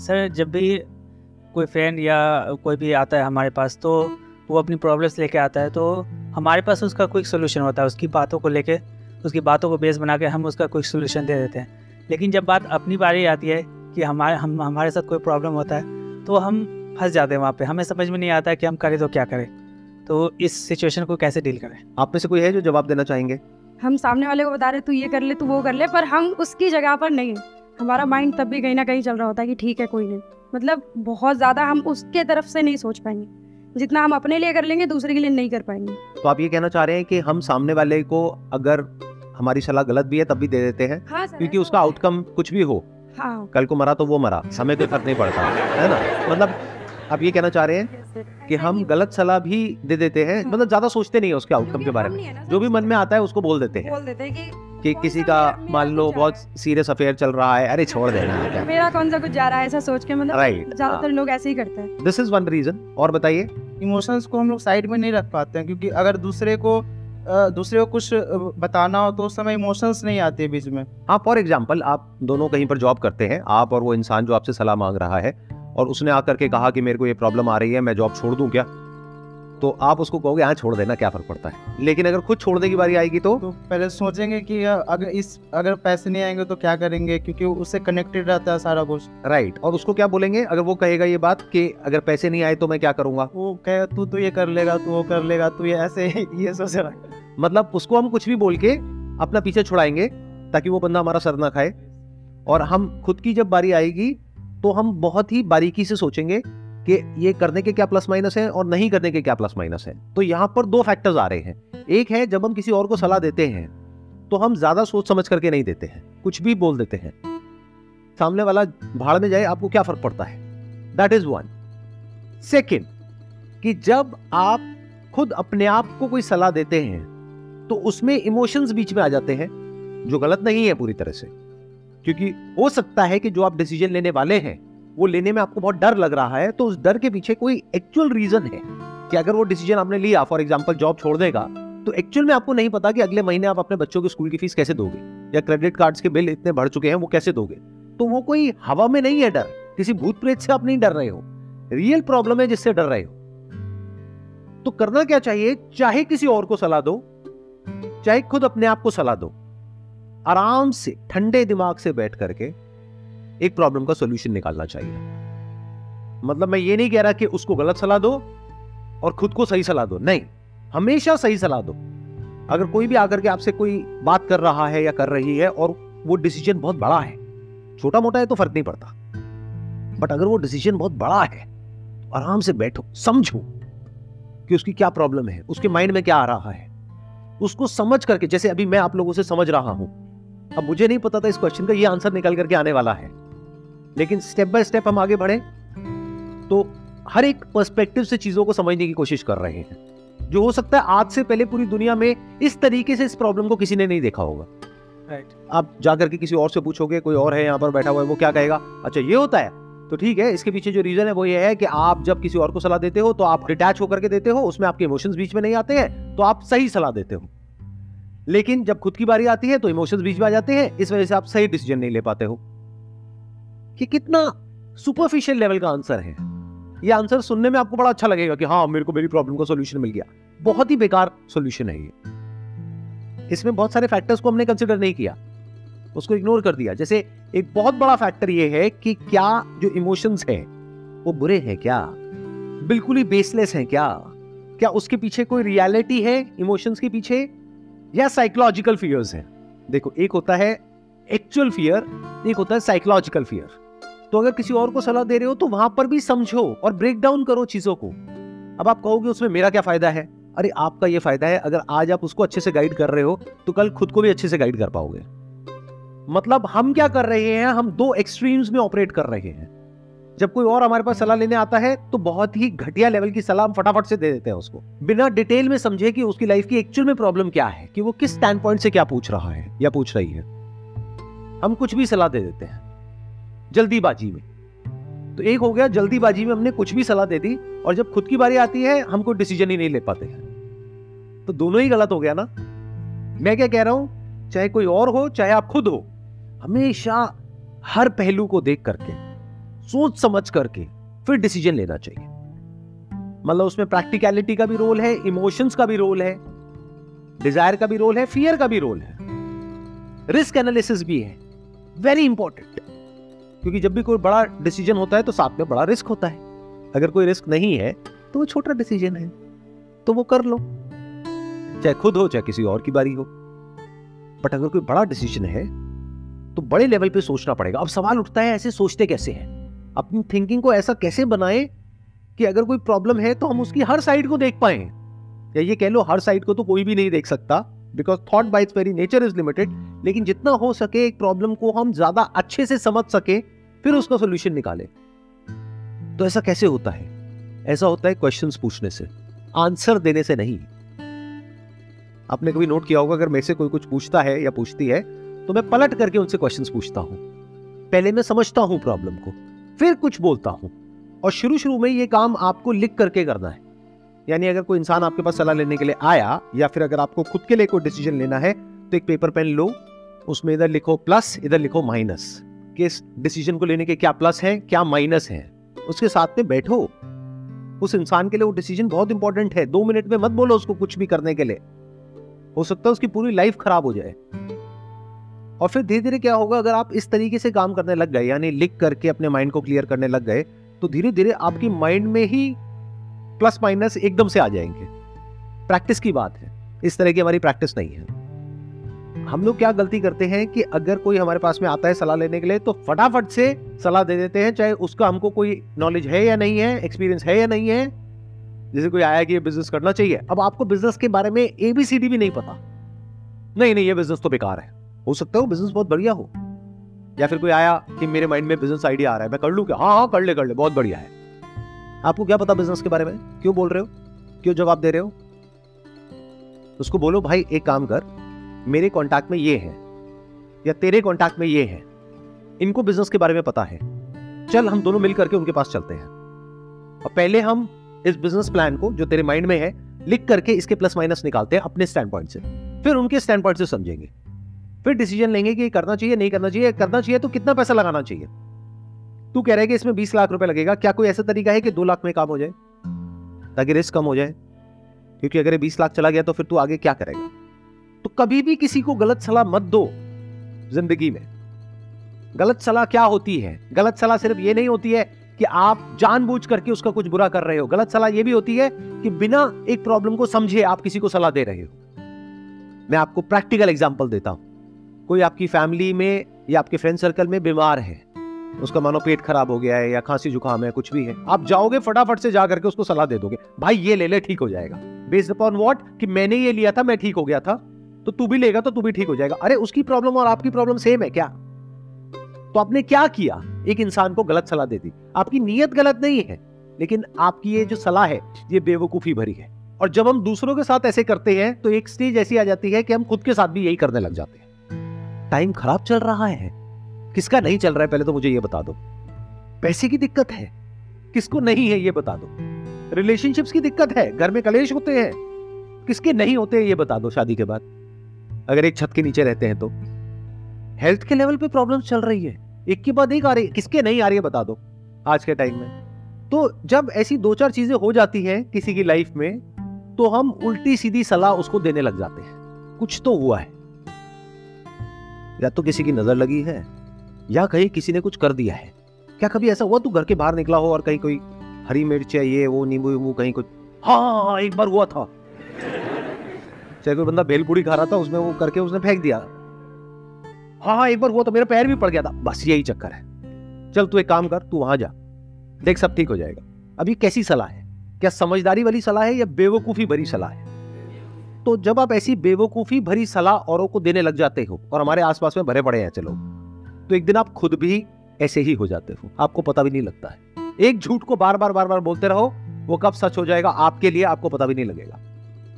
Sir जब भी कोई फ्रेंड या कोई भी आता है हमारे पास तो वो अपनी प्रॉब्लम्स लेके आता है तो हमारे पास उसका कोई सोल्यूशन होता है उसकी बातों को लेके उसकी बातों को बेस बना के हम उसका कोई सोल्यूशन दे देते हैं। लेकिन जब बात अपनी बारी आती है कि हमारे हम हमारे साथ कोई प्रॉब्लम होता है तो हम फंस जाते हैं वहाँ पे। हमें समझ में नहीं आता कि हम करें तो क्या करें। तो इस सिचुएशन को कैसे डील करें? आप में से कोई है जो जवाब देना चाहेंगे? हम सामने वाले को बता रहे तू ये कर ले तू वो कर ले पर हम उसकी जगह पर नहीं हमारा माइंड तब भी कहीं ना कहीं चल रहा होता है कि ठीक है कोई नहीं। मतलब बहुत ज़्यादा हम उसके तरफ़ से नहीं सोच पाएँगे। जितना हम अपने लिए कर लेंगे दूसरे के लिए नहीं कर पाएँगे। तो आप ये कहना चाह रहे हैं कि हम सामने वाले को अगर हमारी सलाह गलत भी है तब भी दे देते हैं? हाँ क्योंकि उसका आउटकम कुछ भी हो। हाँ। कल को मरा तो वो मरा। हमें कोई फ़र्क नहीं पड़ता है ना? मतलब आप ये कहना चाह रहे हैं कि हम गलत सलाह भी दे देते हैं। मतलब ज़्यादा सोचते नहीं है उसके आउटकम के बारे में। जो भी मन में आता है उसको बोल देते हैं। बोल देते हैं कि कि किसी का मान लो बहुत सीरियस अफेयर चल रहा है अरे छोड़ देना मेरा कौन सा कुछ जा रहा है ऐसा सोच के? मतलब राइट ज़्यादातर लोग ऐसे ही करते हैं। दिस इज़ वन रीजन और बताइए। इमोशंस को हम लोग साइड में नहीं रख पाते हैं क्योंकि अगर दूसरे को दूसरे को कुछ बताना हो तो उस समय इमोशंस नहीं आते बीच में। हाँ फॉर एग्ज़ाम्पल आप दोनों कहीं पर जॉब करते हैं आप और वो इंसान जो आपसे सलाह मांग रहा है और उसने आकर के कहा कि मेरे को ये प्रॉब्लम आ रही है मैं जॉब छोड़ दूँ क्या? तो आप उसको कहोगे हाँ छोड़ देना क्या फ़र्क पड़ता है? लेकिन अगर खुद छोड़ने की बारी आएगी तो? तो पहले सोचेंगे कि अगर इस अगर पैसे नहीं आएँगे तो क्या करेंगे? क्योंकि उससे कनेक्टेड रहता है सारा कुछ। राइट और उसको क्या बोलेंगे? अगर वो कहेगा ये बात कि अगर पैसे नहीं आए तो मैं क्या करूँगा? वो कहेगा तू तो ये कर लेगा तू वो कर लेगा तू ये ऐसे ये सोच रहा मतलब उसको हम कुछ भी बोल के अपना पीछे छुड़ाएँगे ताकि वो बंदा हमारा सर ना खाए। और हम खुद की जब बारी आएगी तो हम बहुत ही बारीकी से सोचेंगे कि ये करने के क्या प्लस माइनस है और नहीं करने के क्या प्लस माइनस है? तो यहाँ पर दो फैक्टर्स आ रहे हैं। एक है, जब हम किसी और को सलाह देते हैं तो हम ज़्यादा सोच समझ करके नहीं देते हैं। कुछ भी बोल देते हैं। सामने वाला भाड़ में जाए, आपको क्या फ़र्क पड़ता है? दैट इज़ वन सेकेंड कि जब आप खुद अपने आप को कोई सलाह देते हैं तो उसमें इमोशंस बीच में आ जाते हैं, जो गलत नहीं है पूरी तरह से। क्योंकि हो सकता है कि जो आप डिसीज़न लेने वाले हैं वो लेने में आपको बहुत डर लग रहा है तो उस डर के पीछे कोई एक्चुअल रीजन है कि अगर वो डिसीज़न आपने लिया फॉर एग्ज़ाम्पल जॉब छोड़ देगा तो एक्चुअल में आपको नहीं पता कि अगले महीने आप अपने बच्चों की स्कूल की फ़ीस कैसे दोगे, या क्रेडिट कार्ड्स के बिल इतने बढ़ चुके हैं, वो कैसे दोगे? तो वो कोई हवा में नहीं है डर, किसी भूत प्रेत से आप नहीं डर रहे हो रियल प्रॉब्लम है जिससे डर रहे हो। तो करना क्या चाहिए? चाहे किसी और को सलाह दो, चाहे खुद अपने आप को सलाह दो, आराम से, ठंडे दिमाग से बैठ करके एक प्रॉब्लम का सोल्यूशन निकालना चाहिए। मतलब मैं ये नहीं कह रहा कि उसको गलत सलाह दो और खुद को सही सलाह दो। नहीं, हमेशा सही सलाह दो। अगर कोई भी आकर के आपसे कोई बात कर रहा है या कर रही है और वो डिसीज़न बहुत बड़ा है छोटा मोटा है तो फ़र्क नहीं पड़ता। बट अगर वो डिसीज़न बहुत बड़ा है तो आराम से बैठो, समझो कि उसकी क्या प्रॉब्लम है, उसके माइंड में क्या आ रहा है। उसको समझ करके, जैसे अभी मैं आप लोगों से समझ रहा हूँ। अब मुझे नहीं पता था इस क्वेश्चन का ये आंसर निकल करके आने वाला है। लेकिन स्टेप बाय स्टेप हम आगे बढ़े तो हर एक पर्सपेक्टिव से चीज़ों को समझने की कोशिश कर रहे हैं। जो हो सकता है आज से पहले पूरी दुनिया में इस तरीके से इस प्रॉब्लम को किसी ने नहीं देखा होगा। राइट आप जाकर के किसी और से पूछोगे कोई और है यहाँ पर बैठा हुआ है वो क्या कहेगा? अच्छा ये होता है। तो ठीक है इसके पीछे जो रीजन है वो ये है कि आप जब किसी और को सलाह देते हो तो आप डिटैच होकर के देते हो उसमें आपके इमोशंस बीच में नहीं आते हैं तो आप सही सलाह देते हो। लेकिन जब खुद की बारी आती है तो इमोशंस बीच में आ जाते हैं इस वजह से आप सही डिसीज़न नहीं ले पाते हो। कि कितना सुपरफिशियल लेवल का आंसर है। ये आंसर सुनने में आपको बड़ा अच्छा लगेगा कि हाँ मेरे को मेरी प्रॉब्लम का सॉल्यूशन मिल गया। बहुत ही बेकार सोल्यूशन है ये। इसमें बहुत सारे फैक्टर्स को हमने कंसिडर नहीं किया। उसको इग्नोर कर दिया। जैसे एक बहुत बड़ा फैक्टर ये है कि क्या जो इमोशंस हैं, वो बुरे हैं क्या? बिल्कुल ही बेसलेस हैं क्या? क्या उसके पीछे कोई रियलिटी है इमोशंस के पीछे? या साइकोलॉजिकल फियर्स हैं? देखो, एक होता है एक्चुअल फियर एक होता है साइकोलॉजिकल फियर तो अगर किसी और को सलाह दे रहे हो तो वहाँ पर भी समझो और ब्रेक डाउन करो चीज़ों को। अब आप कहोगे, उसमें मेरा क्या फ़ायदा है? अरे, आपका ये फ़ायदा है, अगर आज आप उसको अच्छे से गाइड कर रहे हो तो कल खुद को भी अच्छे से गाइड कर पाओगे। मतलब हम क्या कर रहे हैं, हम दो एक्सट्रीम्स में ऑपरेट कर रहे हैं। जब कोई और हमारे पास सलाह लेने आता है तो बहुत ही घटिया लेवल की सलाह हम फटाफट से दे देते हैं उसको। बिना डिटेल में समझे कि उसकी लाइफ की एक्चुअल में प्रॉब्लम क्या है, कि वो किस स्टैंड पॉइंट से क्या पूछ रहा है या पूछ रही है। हम कुछ भी सलाह दे देते हैं। जल्दीबाजी में। तो एक हो गया, जल्दीबाजी में हमने कुछ भी सलाह दे दी और जब खुद की बारी आती है, हम कोई डिसीज़न ही नहीं ले पाते हैं। तो दोनों ही गलत हो गया ना? मैं क्या कह रहा हूँ? चाहे कोई और हो, चाहे आप खुद हो, हमेशा हर पहलू को देख करके सोच समझ करके फिर डिसीज़न लेना चाहिए। मतलब उसमें प्रैक्टिकलिटी का भी रोल है इमोशंस का भी रोल है डिज़ायर का भी रोल है फियर का भी रोल है। रिस्क एनालिसिस भी है। वेरी इंपॉर्टेंट क्योंकि जब भी कोई बड़ा डिसीज़न होता है तो साथ में बड़ा रिस्क होता है। अगर कोई रिस्क नहीं है तो वो छोटा डिसीज़न है तो वो कर लो। चाहे खुद हो, चाहे किसी और की बारी हो। बट अगर कोई बड़ा डिसीज़न है तो बड़े लेवल पे सोचना पड़ेगा। अब सवाल उठता है, ऐसे सोचते कैसे हैं? अपनी थिंकिंग को ऐसा कैसे बनाए कि अगर कोई प्रॉब्लम है तो हम उसकी हर साइड को देख पाए? या ये कह लो, हर साइड को तो कोई भी नहीं देख सकता। Because thought by its very nature is limited लेकिन जितना हो सके एक प्रॉब्लम को हम ज़्यादा अच्छे से समझ सके फिर उसका सोल्यूशन निकाले। तो ऐसा कैसे होता है? ऐसा होता है क्वेश्चंस पूछने से। आंसर देने से नहीं। आपने कभी नोट किया होगा अगर मेरे से कोई कुछ पूछता है या पूछती है तो मैं पलट करके उनसे क्वेश्चंस पूछता हूँ। पहले मैं समझता हूँ प्रॉब्लम को फिर कुछ बोलता हूँ। और शुरू शुरू में ये काम आपको लिख करके करना है। यानी अगर कोई इंसान आपके पास सलाह लेने के लिए आया या फिर अगर आपको खुद के लिए कोई डिसीज़न लेना है तो एक पेपर पेन लो, उसमें इधर लिखो प्लस इधर लिखो माइनस कि इस डिसीज़न को लेने के क्या प्लस है, क्या माइनस है? उसके साथ में बैठो। उस इंसान के लिए वो डिसीज़न बहुत इंपॉर्टेंट है। दो मिनट में मत बोलो उसको कुछ भी करने के लिए। हो सकता है उसकी पूरी लाइफ खराब हो जाए। और फिर धीरे धीरे क्या होगा, अगर आप इस तरीके से काम करने लग गए, यानी लिख करके अपने माइंड को क्लियर करने लग गए तो धीरे धीरे आपकी माइंड में ही प्लस माइनस एकदम से आ जाएँगे। प्रैक्टिस की बात है। इस तरह की हमारी प्रैक्टिस नहीं है। हम लोग क्या गलती करते हैं कि अगर कोई हमारे पास में आता है सलाह लेने के लिए तो फटाफट से सलाह दे देते हैं, चाहे उसका हमको कोई नॉलेज है या नहीं है एक्सपीरियंस है या नहीं है। जैसे कोई आया कि ये बिज़नेस करना चाहिए। अब आपको बिज़नेस के बारे में एबीसीडी भी नहीं पता। नहीं नहीं, ये बिज़नेस तो बेकार है। हो सकता है वो बिज़नेस बहुत बढ़िया हो। या फिर कोई आया कि मेरे माइंड में बिज़नेस आइडिया आ रहा है, मैं कर लू क्या? हाँ हाँ कर ले कर ले, बहुत बढ़िया है। आपको क्या पता बिज़नेस के बारे में? क्यों बोल रहे हो? क्यों जवाब दे रहे हो? उसको बोलो, भाई, एक काम कर, मेरे कॉन्टैक्ट में ये है, या तेरे कॉन्टैक्ट में ये है, इनको बिज़नेस के बारे में पता है। चल, हम दोनों मिल करके उनके पास चलते हैं। और पहले हम इस बिज़नेस प्लान को, जो तेरे माइंड में है, लिख करके इसके प्लस माइनस निकालते हैं अपने स्टैंड पॉइंट से। फिर उनके स्टैंड पॉइंट से समझेंगे। फिर डिसीज़न लेंगे कि करना चाहिए, नहीं करना चाहिए करना चाहिए तो कितना पैसा लगाना चाहिए? तू कह रहा है कि इसमें बीस लाख रुपए लगेगा। क्या कोई ऐसा तरीका है कि दो लाख में काम हो जाए? ताकि रिस्क कम हो जाए। क्योंकि अगर बीस लाख चला गया तो फिर तू आगे क्या करेगा? तो कभी भी किसी को गलत सलाह मत दो ज़िंदगी में। गलत सलाह क्या होती है? गलत सलाह सिर्फ़ ये नहीं होती है कि आप जानबूझ करके उसका कुछ बुरा कर रहे हो। गलत सलाह यह भी होती है कि बिना एक प्रॉब्लम को समझे आप किसी को सलाह दे रहे हो। मैं आपको प्रैक्टिकल एग्जांपल देता हूँ। कोई आपकी फैमिली में या आपके फ्रेंड सर्कल में बीमार है। उसका मानो पेट खराब हो गया है या खांसी जुकाम है, कुछ भी है। आप जाओगे फटाफट से जा करके उसको सलाह दे दोगे, भाई, ये ले ले, ठीक हो जाएगा। बेस्ड अपॉन व्हाट कि मैंने ये लिया था, मैं ठीक हो गया था तो तू भी लेगा तो तू भी ठीक हो जाएगा। अरे, उसकी प्रॉब्लम और आपकी प्रॉब्लम सेम है क्या? तो आपने क्या किया? एक इंसान को गलत सलाह दे दी। आपकी नीयत गलत नहीं है, लेकिन आपकी ये जो सलाह है, ये बेवकूफ़ी भरी है। और जब हम दूसरों के साथ ऐसे करते हैं तो एक स्टेज ऐसी आ जाती है कि हम खुद के साथ भी यही करने लग जाते हैं। टाइम खराब चल रहा है। किसका नहीं चल रहा है, पहले तो मुझे ये बता दो। पैसे की दिक्कत है? किसको नहीं है, ये बता दो। रिलेशनशिप्स की दिक्कत है? घर में कलेश होते हैं। किसके नहीं होते हैं, ये बता दो शादी के बाद। अगर एक छत के नीचे रहते हैं तो। हेल्थ के लेवल पे प्रॉब्लम चल रही है। एक के बाद एक आ रही है। किसके नहीं आ रही है, बता दो। आज के टाइम में। तो जब ऐसी दो चार चीज़ें हो जाती हैं किसी की लाइफ में तो हम उल्टी सीधी सलाह उसको देने लग जाते हैं। कुछ तो हुआ है। या तो किसी की नज़र लगी है या कहीं किसी ने कुछ कर दिया है? क्या कभी ऐसा हुआ तू घर के बाहर निकला हो और कहीं कोई हरी मिर्च है ये वो नींबू वींबू कहीं कुछ हाँ, एक बार हुआ था। चाहे कोई बंदा भेलपूड़ी खा रहा था उसमें वो करके उसने फेंक दिया। हाँ एक बार हुआ तो मेरा पैर भी पड़ गया था। बस यही चक्कर है। चल तू एक काम कर तू वहाँ जा। देख सब ठीक हो जाएगा। अभी कैसी सलाह है? क्या समझदारी वाली सलाह है या बेवकूफ़ी भरी सलाह है? तो जब आप ऐसी बेवकूफ़ी भरी सलाह औरों को देने लग जाते हो और हमारे आसपास में भरे पड़े हैं चलो। तो एक दिन आप खुद भी ऐसे ही हो जाते हो। आपको पता भी नहीं लगता है। एक झूठ को बार बार बार बार बोलते रहो, वो कब सच हो जाएगा, आपके लिए आपको पता भी नहीं लगेगा।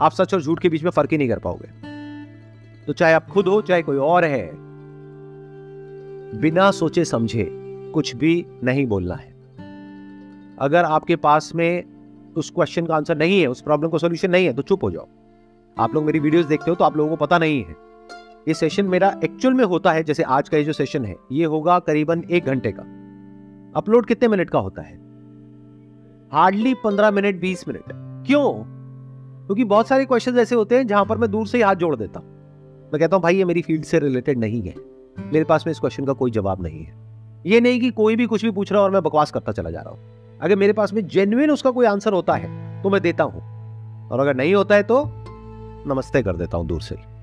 आप सच और झूठ के बीच में फ़र्क ही नहीं कर पाओगे। तो चाहे आप खुद हो, चाहे कोई और है, बिना सोचे समझे कुछ भी नहीं बोलना है। अगर आपके पास में उस क्वेश्चन का आंसर नहीं है, उस प्रॉब्लम का सोल्यूशन नहीं है तो चुप हो जाओ। आप लोग मेरी वीडियोस देखते हो तो आप लोगों को पता नहीं है। ये सेशन मेरा एक्चुअल में होता है, जैसे आज का ये जो सेशन है, ये होगा करीबन एक घंटे का। अपलोड कितने मिनट का होता है? हार्डली पंद्रह मिनट बीस मिनट क्यों? क्योंकि बहुत सारे क्वेश्चन ऐसे होते हैं जहाँ पर मैं दूर से ही हाथ जोड़ देता हूँ। मैं कहता हूँ, भाई, ये मेरी फ़ील्ड से रिलेटेड नहीं है। मेरे पास में इस क्वेश्चन का कोई जवाब नहीं है। ये नहीं कि कोई भी कुछ भी पूछ रहा और मैं बकवास करता चला जा रहा हूँ। अगर मेरे पास में जेन्युइन उसका कोई आंसर होता है तो मैं देता हूँ। और अगर नहीं होता है तो नमस्ते कर देता हूँ दूर से ही।